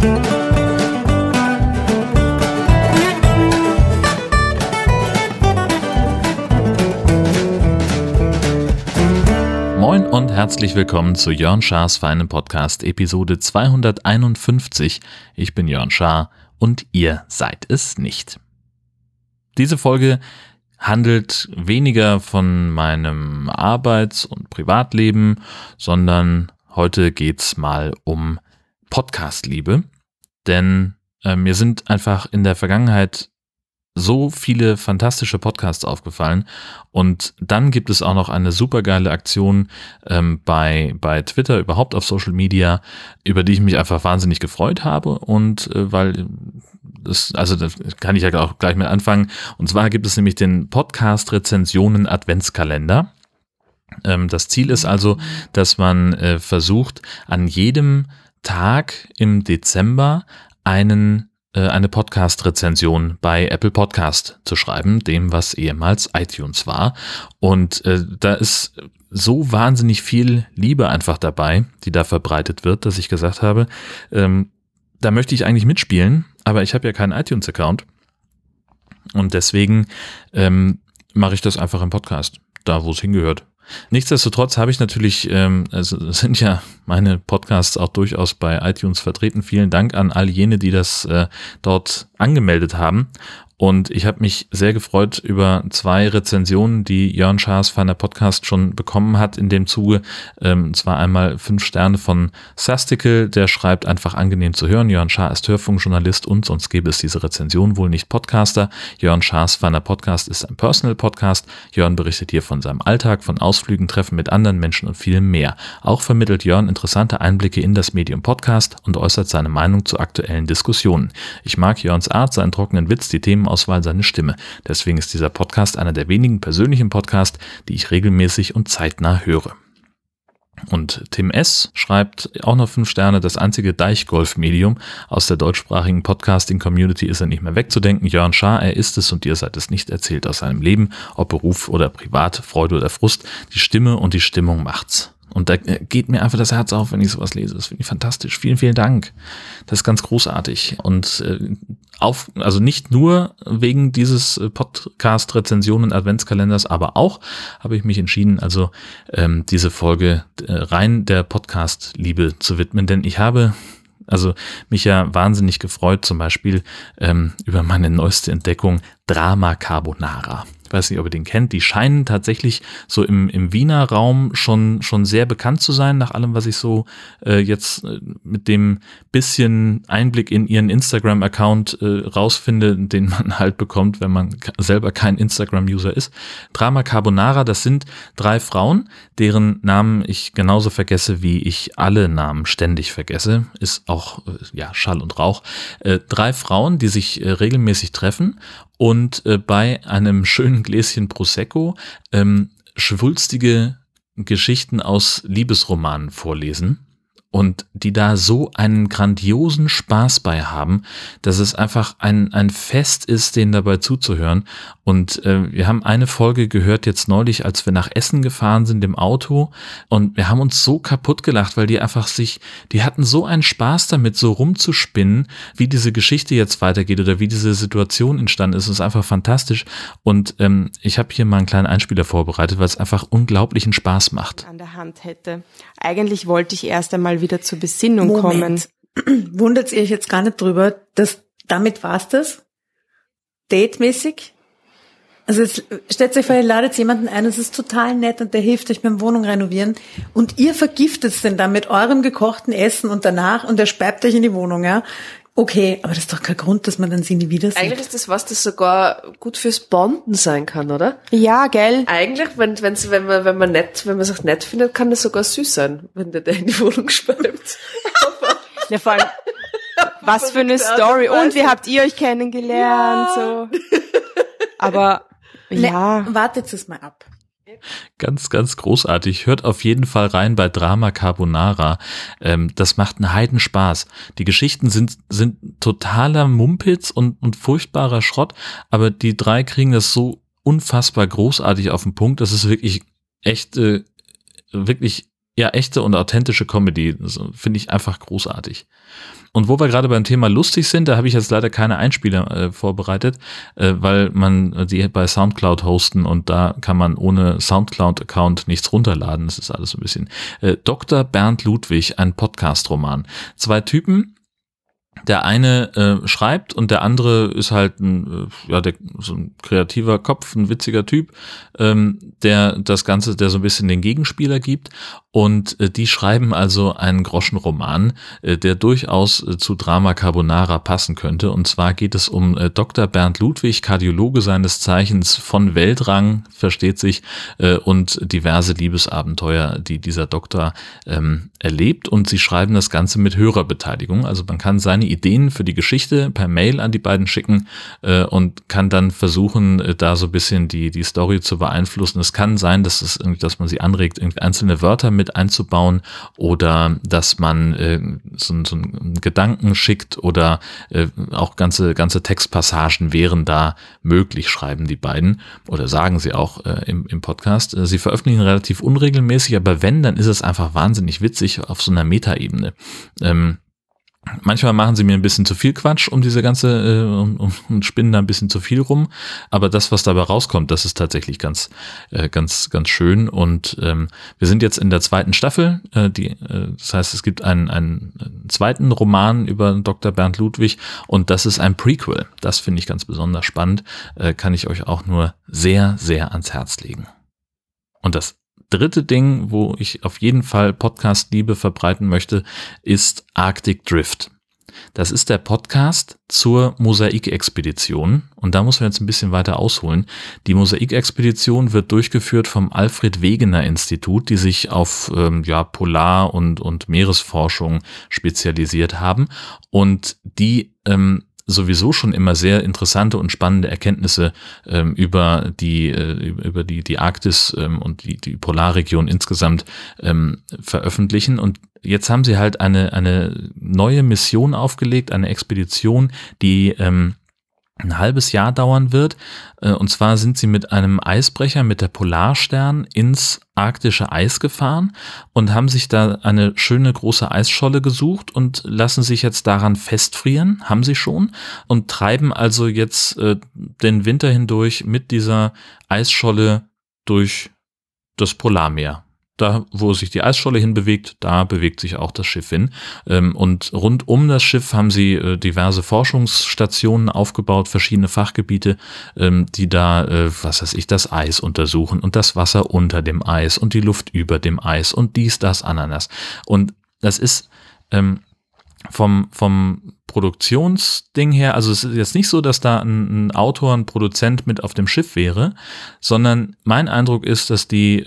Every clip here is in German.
Moin und herzlich willkommen zu Jörn Schars feinem Podcast Episode 251. Ich bin Jörn Schaar und ihr seid es nicht. Diese Folge handelt weniger von meinem Arbeits- und Privatleben, sondern heute geht's mal um Podcastliebe. Denn äh, mir sind einfach in der Vergangenheit so viele fantastische Podcasts aufgefallen. Und dann gibt es auch noch eine supergeile Aktion ähm, bei, bei Twitter, überhaupt auf Social Media, über die ich mich einfach wahnsinnig gefreut habe. Und äh, weil das, also das kann ich ja auch gleich mit anfangen. Und zwar gibt es nämlich den Podcast Rezensionen Adventskalender. Ähm, das Ziel ist also, dass man äh, versucht, an jedem Tag im Dezember einen äh, eine Podcast-Rezension bei Apple Podcast zu schreiben, dem was ehemals iTunes war. Und äh, da ist so wahnsinnig viel Liebe einfach dabei, die da verbreitet wird, dass ich gesagt habe, ähm, da möchte ich eigentlich mitspielen, aber ich habe ja keinen iTunes-Account. Und deswegen ähm, mache ich das einfach im Podcast, da wo es hingehört. Nichtsdestotrotz habe ich natürlich, ähm, also sind ja meine Podcasts auch durchaus bei iTunes vertreten. Vielen Dank an all jene, die das äh, dort angemeldet haben. Und ich habe mich sehr gefreut über zwei Rezensionen, die Jörn Schaas von der Podcast schon bekommen hat in dem Zuge. Ähm, zwar einmal fünf Sterne von Sastikel, der schreibt einfach angenehm zu hören. Jörn Schaar ist Hörfunkjournalist und sonst gäbe es diese Rezension wohl nicht Podcaster. Jörn Schaas von der Podcast ist ein Personal Podcast. Jörn berichtet hier von seinem Alltag, von Ausflügen, Treffen mit anderen Menschen und viel mehr. Auch vermittelt Jörn interessante Einblicke in das Medium Podcast und äußert seine Meinung zu aktuellen Diskussionen. Ich mag Jörns Art, seinen trockenen Witz, die Themen Auswahl seine Stimme. Deswegen ist dieser Podcast einer der wenigen persönlichen Podcasts, die ich regelmäßig und zeitnah höre. Und Tim S. schreibt auch noch fünf Sterne, das einzige Deichgolf-Medium aus der deutschsprachigen Podcasting-Community ist er nicht mehr wegzudenken. Jörn Schaar, er ist es und ihr seid es nicht erzählt aus seinem Leben, ob Beruf oder privat, Freude oder Frust. Die Stimme und die Stimmung macht's. Und da geht mir einfach das Herz auf, wenn ich sowas lese. Das finde ich fantastisch. Vielen, vielen Dank. Das ist ganz großartig. Und äh, auf, also nicht nur wegen dieses äh, Podcast-Rezensionen Adventskalenders, aber auch habe ich mich entschieden, also ähm, diese Folge äh, rein der Podcast-Liebe zu widmen, denn ich habe also mich ja wahnsinnig gefreut, zum Beispiel ähm, über meine neueste Entdeckung Drama Carbonara weiß nicht, ob ihr den kennt, die scheinen tatsächlich so im, im Wiener Raum schon, schon sehr bekannt zu sein, nach allem, was ich so äh, jetzt äh, mit dem bisschen Einblick in ihren Instagram-Account äh, rausfinde, den man halt bekommt, wenn man selber kein Instagram-User ist. Drama Carbonara, das sind drei Frauen, deren Namen ich genauso vergesse, wie ich alle Namen ständig vergesse. Ist auch, äh, ja, Schall und Rauch. Äh, drei Frauen, die sich äh, regelmäßig treffen und äh, bei einem schönen Gläschen Prosecco ähm, schwulstige Geschichten aus Liebesromanen vorlesen und die da so einen grandiosen Spaß bei haben, dass es einfach ein, ein Fest ist, denen dabei zuzuhören. Und äh, wir haben eine Folge gehört jetzt neulich, als wir nach Essen gefahren sind im Auto und wir haben uns so kaputt gelacht, weil die einfach sich, die hatten so einen Spaß damit, so rumzuspinnen, wie diese Geschichte jetzt weitergeht oder wie diese Situation entstanden ist. Es ist einfach fantastisch. Und ähm, ich habe hier mal einen kleinen Einspieler vorbereitet, weil es einfach unglaublichen Spaß macht. An der Hand hätte. Eigentlich wollte ich erst einmal wieder zur Besinnung Moment. kommen. Wundert ihr euch jetzt gar nicht drüber, dass damit war's das? Date-mäßig? Also jetzt stellt euch vor, ihr ladet jemanden ein, es ist total nett und der hilft euch beim Wohnung renovieren und ihr vergiftet es denn dann mit eurem gekochten Essen und danach und er speibt euch in die Wohnung, ja. Okay, aber das ist doch kein Grund, dass man dann sie nie wieder sieht. Eigentlich ist das was, das sogar gut fürs Bonden sein kann, oder? Ja, gell? Eigentlich, wenn, wenn's, wenn man, wenn man nett, wenn man sich nett findet, kann das sogar süß sein, wenn der, der in die Wohnung speibt. ja, vor allem, was für eine Story. Und wie habt ihr euch kennengelernt, ja. so. Aber, ja. Ne, wartet es mal ab. Ganz, ganz großartig. Hört auf jeden Fall rein bei Drama Carbonara. Ähm, das macht einen Heidenspaß. Die Geschichten sind, sind totaler Mumpitz und, und furchtbarer Schrott, aber die drei kriegen das so unfassbar großartig auf den Punkt, dass es wirklich echt, äh, wirklich ja, echte und authentische Comedy. Finde ich einfach großartig. Und wo wir gerade beim Thema lustig sind, da habe ich jetzt leider keine Einspieler äh, vorbereitet, äh, weil man die bei Soundcloud hosten und da kann man ohne Soundcloud-Account nichts runterladen. Das ist alles ein bisschen. Äh, Dr. Bernd Ludwig, ein Podcast-Roman. Zwei Typen, der eine äh, schreibt und der andere ist halt ein, äh, ja, der, so ein kreativer Kopf, ein witziger Typ, ähm, der das Ganze, der so ein bisschen den Gegenspieler gibt. Und äh, die schreiben also einen Groschenroman, äh, der durchaus äh, zu Drama Carbonara passen könnte. Und zwar geht es um äh, Dr. Bernd Ludwig, Kardiologe seines Zeichens von Weltrang, versteht sich, äh, und diverse Liebesabenteuer, die dieser Doktor ähm, erlebt. Und sie schreiben das Ganze mit Hörerbeteiligung. Also man kann seine Ideen für die Geschichte per Mail an die beiden schicken äh, und kann dann versuchen, äh, da so ein bisschen die, die Story zu beeinflussen. Es kann sein, dass, es, dass man sie anregt, irgendwie einzelne Wörter mit einzubauen oder dass man äh, so, so einen Gedanken schickt oder äh, auch ganze, ganze Textpassagen wären da möglich, schreiben die beiden oder sagen sie auch äh, im, im Podcast. Äh, sie veröffentlichen relativ unregelmäßig, aber wenn, dann ist es einfach wahnsinnig witzig auf so einer Metaebene. Ähm, Manchmal machen sie mir ein bisschen zu viel Quatsch um diese ganze äh, und, und spinnen da ein bisschen zu viel rum, aber das, was dabei rauskommt, das ist tatsächlich ganz, äh, ganz, ganz schön. Und ähm, wir sind jetzt in der zweiten Staffel. Äh, die, äh, das heißt, es gibt einen, einen zweiten Roman über Dr. Bernd Ludwig und das ist ein Prequel. Das finde ich ganz besonders spannend. Äh, kann ich euch auch nur sehr, sehr ans Herz legen. Und das dritte Ding, wo ich auf jeden Fall Podcast-Liebe verbreiten möchte, ist Arctic Drift. Das ist der Podcast zur Mosaikexpedition. Und da muss man jetzt ein bisschen weiter ausholen. Die Mosaikexpedition wird durchgeführt vom Alfred Wegener Institut, die sich auf ähm, ja, Polar- und, und Meeresforschung spezialisiert haben. Und die ähm, sowieso schon immer sehr interessante und spannende Erkenntnisse ähm, über die äh, über die die Arktis ähm, und die die Polarregion insgesamt ähm, veröffentlichen. Und jetzt haben sie halt eine eine neue Mission aufgelegt, eine Expedition, die ähm, ein halbes Jahr dauern wird. Äh, und zwar sind sie mit einem Eisbrecher mit der Polarstern ins arktische Eis gefahren und haben sich da eine schöne große Eisscholle gesucht und lassen sich jetzt daran festfrieren, haben sie schon, und treiben also jetzt äh, den Winter hindurch mit dieser Eisscholle durch das Polarmeer da wo sich die Eisscholle hinbewegt, da bewegt sich auch das Schiff hin. Ähm, und rund um das Schiff haben sie äh, diverse Forschungsstationen aufgebaut, verschiedene Fachgebiete, ähm, die da, äh, was weiß ich, das Eis untersuchen und das Wasser unter dem Eis und die Luft über dem Eis und dies, das, Ananas. Und das ist ähm, vom, vom Produktionsding her, also es ist jetzt nicht so, dass da ein, ein Autor, ein Produzent mit auf dem Schiff wäre, sondern mein Eindruck ist, dass die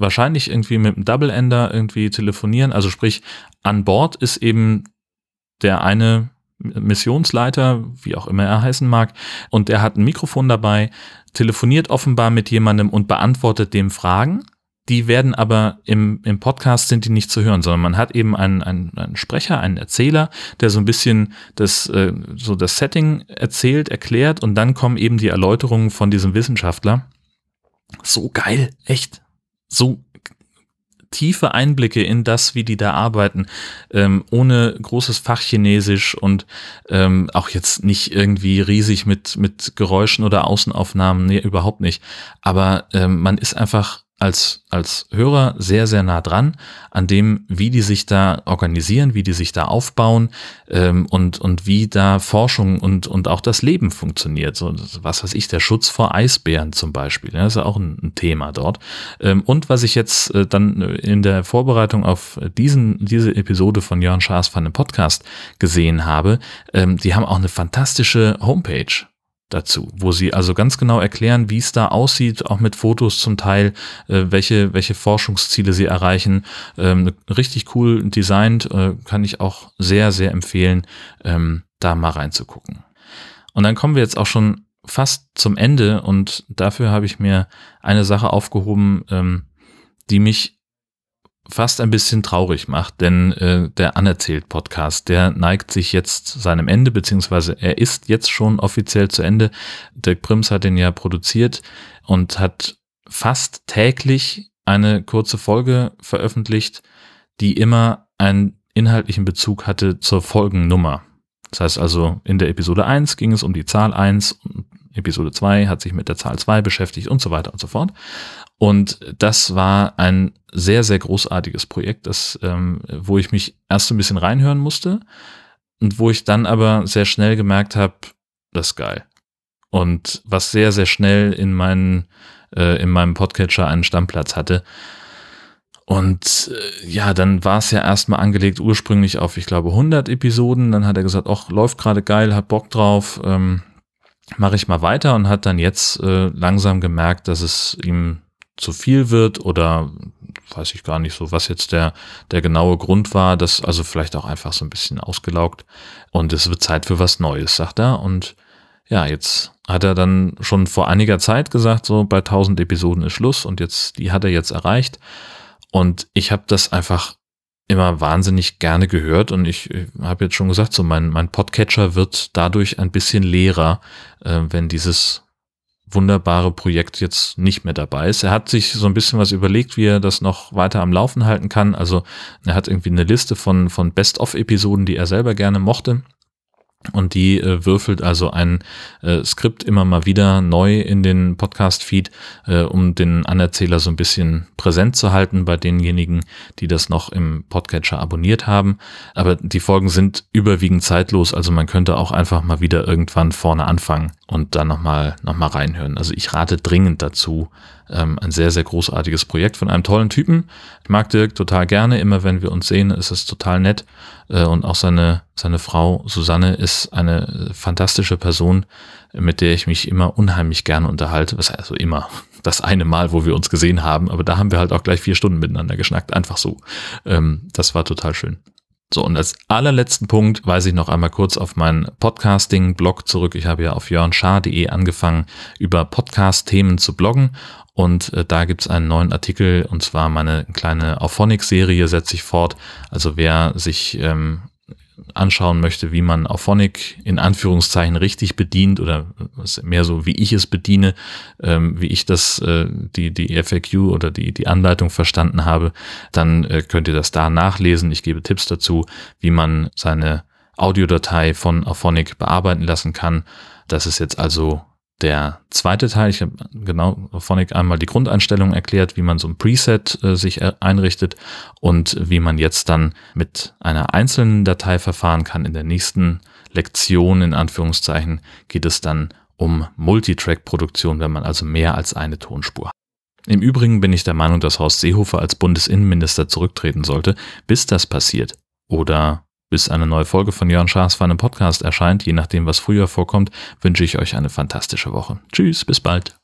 wahrscheinlich irgendwie mit einem Double Ender irgendwie telefonieren. Also sprich, an Bord ist eben der eine Missionsleiter, wie auch immer er heißen mag, und der hat ein Mikrofon dabei, telefoniert offenbar mit jemandem und beantwortet dem Fragen. Die werden aber im, im Podcast sind die nicht zu hören, sondern man hat eben einen, einen, einen Sprecher, einen Erzähler, der so ein bisschen das, äh, so das Setting erzählt, erklärt und dann kommen eben die Erläuterungen von diesem Wissenschaftler. So geil, echt so tiefe Einblicke in das, wie die da arbeiten, ähm, ohne großes Fachchinesisch und ähm, auch jetzt nicht irgendwie riesig mit, mit Geräuschen oder Außenaufnahmen, nee, überhaupt nicht. Aber ähm, man ist einfach als, als Hörer sehr, sehr nah dran an dem, wie die sich da organisieren, wie die sich da aufbauen ähm, und, und wie da Forschung und, und auch das Leben funktioniert. So, was weiß ich, der Schutz vor Eisbären zum Beispiel, ja, ist ja auch ein, ein Thema dort. Ähm, und was ich jetzt äh, dann in der Vorbereitung auf diesen, diese Episode von Jörn Schaas von dem Podcast gesehen habe, ähm, die haben auch eine fantastische Homepage dazu, wo sie also ganz genau erklären, wie es da aussieht, auch mit Fotos zum Teil, äh, welche, welche Forschungsziele sie erreichen. Ähm, richtig cool designt, äh, kann ich auch sehr, sehr empfehlen, ähm, da mal reinzugucken. Und dann kommen wir jetzt auch schon fast zum Ende und dafür habe ich mir eine Sache aufgehoben, ähm, die mich fast ein bisschen traurig macht, denn äh, der Anerzählt-Podcast, der neigt sich jetzt seinem Ende, beziehungsweise er ist jetzt schon offiziell zu Ende. Dirk Prims hat den ja produziert und hat fast täglich eine kurze Folge veröffentlicht, die immer einen inhaltlichen Bezug hatte zur Folgennummer. Das heißt also, in der Episode 1 ging es um die Zahl 1, Episode 2 hat sich mit der Zahl 2 beschäftigt und so weiter und so fort. Und das war ein sehr, sehr großartiges Projekt, das, ähm, wo ich mich erst ein bisschen reinhören musste und wo ich dann aber sehr schnell gemerkt habe, das ist geil. Und was sehr, sehr schnell in, meinen, äh, in meinem Podcatcher einen Stammplatz hatte. Und äh, ja, dann war es ja erstmal angelegt ursprünglich auf, ich glaube, 100 Episoden. Dann hat er gesagt, ach, läuft gerade geil, hat Bock drauf, ähm, mache ich mal weiter und hat dann jetzt äh, langsam gemerkt, dass es ihm zu viel wird oder weiß ich gar nicht so, was jetzt der, der genaue Grund war, das also vielleicht auch einfach so ein bisschen ausgelaugt. Und es wird Zeit für was Neues, sagt er. Und ja, jetzt hat er dann schon vor einiger Zeit gesagt, so bei 1000 Episoden ist Schluss und jetzt, die hat er jetzt erreicht. Und ich habe das einfach immer wahnsinnig gerne gehört und ich, ich habe jetzt schon gesagt, so mein, mein Podcatcher wird dadurch ein bisschen leerer, äh, wenn dieses wunderbare Projekt jetzt nicht mehr dabei ist. Er hat sich so ein bisschen was überlegt, wie er das noch weiter am Laufen halten kann. Also er hat irgendwie eine Liste von, von Best-of-Episoden, die er selber gerne mochte. Und die äh, würfelt also ein äh, Skript immer mal wieder neu in den Podcast-Feed, äh, um den Anerzähler so ein bisschen präsent zu halten bei denjenigen, die das noch im Podcatcher abonniert haben. Aber die Folgen sind überwiegend zeitlos, also man könnte auch einfach mal wieder irgendwann vorne anfangen und dann nochmal noch mal reinhören. Also ich rate dringend dazu, ähm, ein sehr, sehr großartiges Projekt von einem tollen Typen. Ich mag Dirk total gerne. Immer wenn wir uns sehen, ist es total nett. Äh, und auch seine, seine Frau Susanne ist eine fantastische Person, mit der ich mich immer unheimlich gerne unterhalte. Was also immer das eine Mal, wo wir uns gesehen haben. Aber da haben wir halt auch gleich vier Stunden miteinander geschnackt. Einfach so. Ähm, das war total schön. So, und als allerletzten Punkt weise ich noch einmal kurz auf meinen Podcasting-Blog zurück. Ich habe ja auf jörnschar.de angefangen, über Podcast-Themen zu bloggen. Und äh, da gibt's einen neuen Artikel, und zwar meine kleine Auphonic-Serie setze ich fort. Also wer sich ähm, anschauen möchte, wie man Auphonic in Anführungszeichen richtig bedient oder mehr so, wie ich es bediene, ähm, wie ich das, äh, die, die FAQ oder die, die Anleitung verstanden habe, dann äh, könnt ihr das da nachlesen. Ich gebe Tipps dazu, wie man seine Audiodatei von Auphonic bearbeiten lassen kann. Das ist jetzt also der zweite Teil, ich habe genau Phonic einmal die Grundeinstellungen erklärt, wie man so ein Preset äh, sich einrichtet und wie man jetzt dann mit einer einzelnen Datei verfahren kann. In der nächsten Lektion, in Anführungszeichen, geht es dann um Multitrack-Produktion, wenn man also mehr als eine Tonspur hat. Im Übrigen bin ich der Meinung, dass Horst Seehofer als Bundesinnenminister zurücktreten sollte. Bis das passiert oder bis eine neue Folge von Jörn Schaas für einen Podcast erscheint, je nachdem, was früher vorkommt, wünsche ich euch eine fantastische Woche. Tschüss, bis bald.